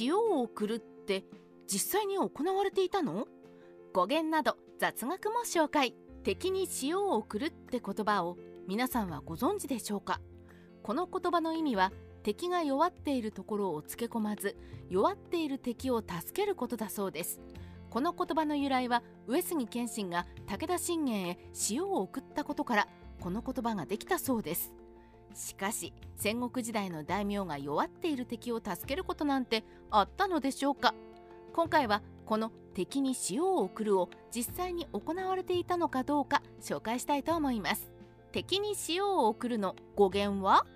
塩を送るって実際に行われていたの？語源など雑学も紹介。敵に塩を送るって言葉を皆さんはご存知でしょうか？この言葉の意味は敵が弱っているところをつけ込まず弱っている敵を助けることだそうです。この言葉の由来は上杉謙信が武田信玄へ塩を送ったことからこの言葉ができたそうです。しかし戦国時代の大名が弱っている敵を助けることなんてあったのでしょうか？今回はこの敵に塩を送るを実際に行われていたのかどうか紹介したいと思います。敵に塩を送るの語源は？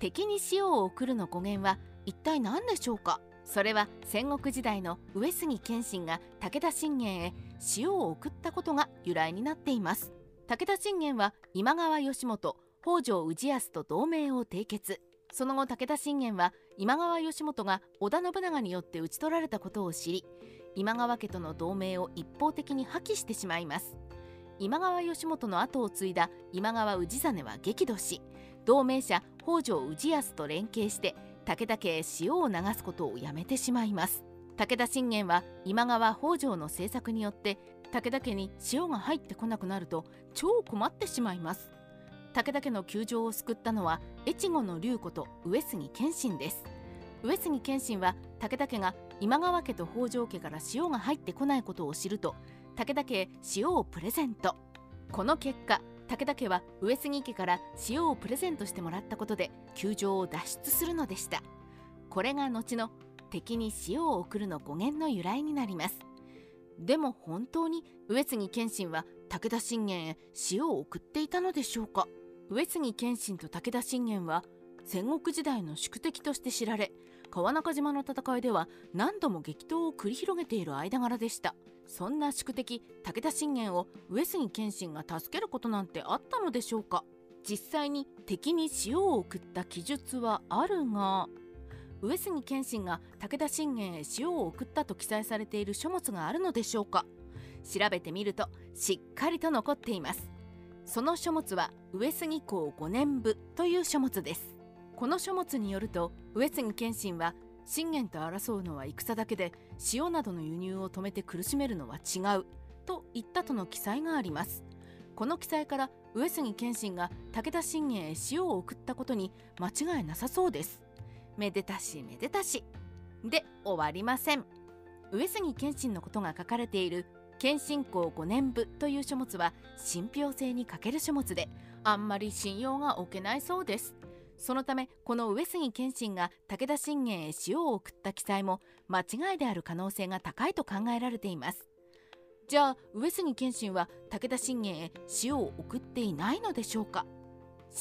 敵に塩を送るの語源は一体何でしょうか？それは戦国時代の上杉謙信が武田信玄へ塩を送ったことが由来になっています。武田信玄は今川義元北条氏康と同盟を締結。その後武田信玄は今川義元が織田信長によって討ち取られたことを知り今川家との同盟を一方的に破棄してしまいます。今川義元の後を継いだ今川氏真は激怒し同盟者北条氏康と連携して武田家へ塩を流すことをやめてしまいます。武田信玄は今川北条の政策によって武田家に塩が入ってこなくなると超困ってしまいます。武田家の窮状を救ったのは越後の龍子と上杉謙信です。上杉謙信は武田家が今川家と北条家から塩が入ってこないことを知ると武田家へ塩をプレゼント。この結果武田家は上杉家から塩をプレゼントしてもらったことで窮状を脱出するのでした。これが後の敵に塩を送るの語源の由来になります。でも本当に上杉謙信は武田信玄へ塩を送っていたのでしょうか？上杉謙信と武田信玄は戦国時代の宿敵として知られ川中島の戦いでは何度も激闘を繰り広げている間柄でした。そんな宿敵武田信玄を上杉謙信が助けることなんてあったのでしょうか？実際に敵に塩を送った記述はあるが上杉謙信が武田信玄へ塩を送ったと記載されている書物があるのでしょうか？調べてみるとしっかりと残っています。その書物は上杉公5年部という書物です。この書物によると上杉謙信は信玄と争うのは戦だけで塩などの輸入を止めて苦しめるのは違うと言ったとの記載があります。この記載から上杉謙信が武田信玄へ塩を送ったことに間違いなさそうです。めでたしめでたし。で終わりません。上杉謙信のことが書かれている謙信公5年部という書物は信憑性に欠ける書物であんまり信用が置けないそうです。そのためこの上杉謙信が武田信玄へ塩を送った記載も間違いである可能性が高いと考えられています。じゃあ上杉謙信は武田信玄へ塩を送っていないのでしょうか？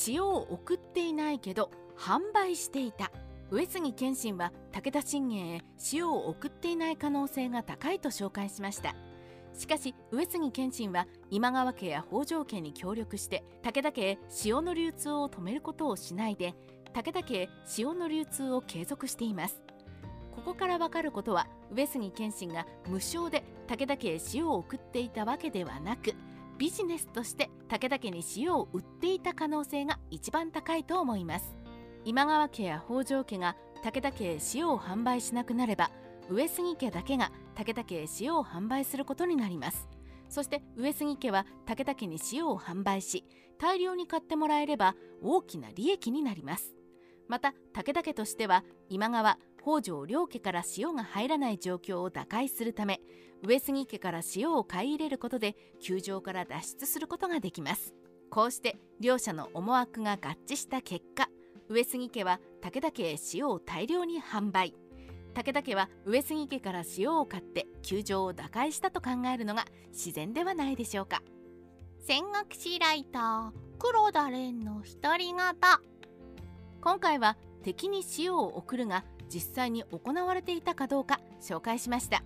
塩を送っていないけど販売していた。上杉謙信は武田信玄へ塩を送っていない可能性が高いと紹介しました。しかし上杉謙信は今川家や北条家に協力して武田家へ塩の流通を止めることをしないで武田家へ塩の流通を継続しています。ここからわかることは上杉謙信が無償で武田家へ塩を送っていたわけではなくビジネスとして武田家に塩を売っていた可能性が一番高いと思います。今川家や北条家が武田家へ塩を販売しなくなれば上杉家だけが武田家へ塩を販売することになります。そして上杉家は武田家に塩を販売し大量に買ってもらえれば大きな利益になります。また武田家としては今川北条両家から塩が入らない状況を打開するため上杉家から塩を買い入れることで窮状から脱出することができます。こうして両者の思惑が合致した結果上杉家は武田家へ塩を大量に販売。武田家は上杉家から塩を買って窮状を打開したと考えるのが自然ではないでしょうか。戦国史ライター黒田蓮の独り言。今回は敵に塩を送るが実際に行われていたかどうか紹介しました。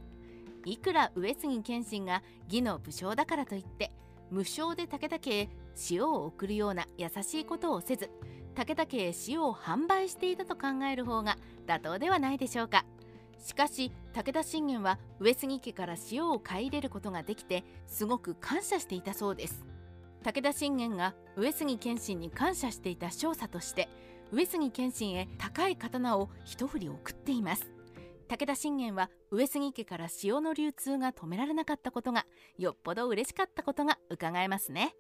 いくら上杉謙信が義の武将だからといって無償で武田家へ塩を送るような優しいことをせず武田家へ塩を販売していたと考える方が妥当ではないでしょうかしかし武田信玄は上杉家から塩を買い入れることができてすごく感謝していたそうです。武田信玄が上杉謙信に感謝していた少佐として上杉謙信へ高い刀を一振り送っています。武田信玄は上杉家から塩の流通が止められなかったことがよっぽど嬉しかったことが伺えますね。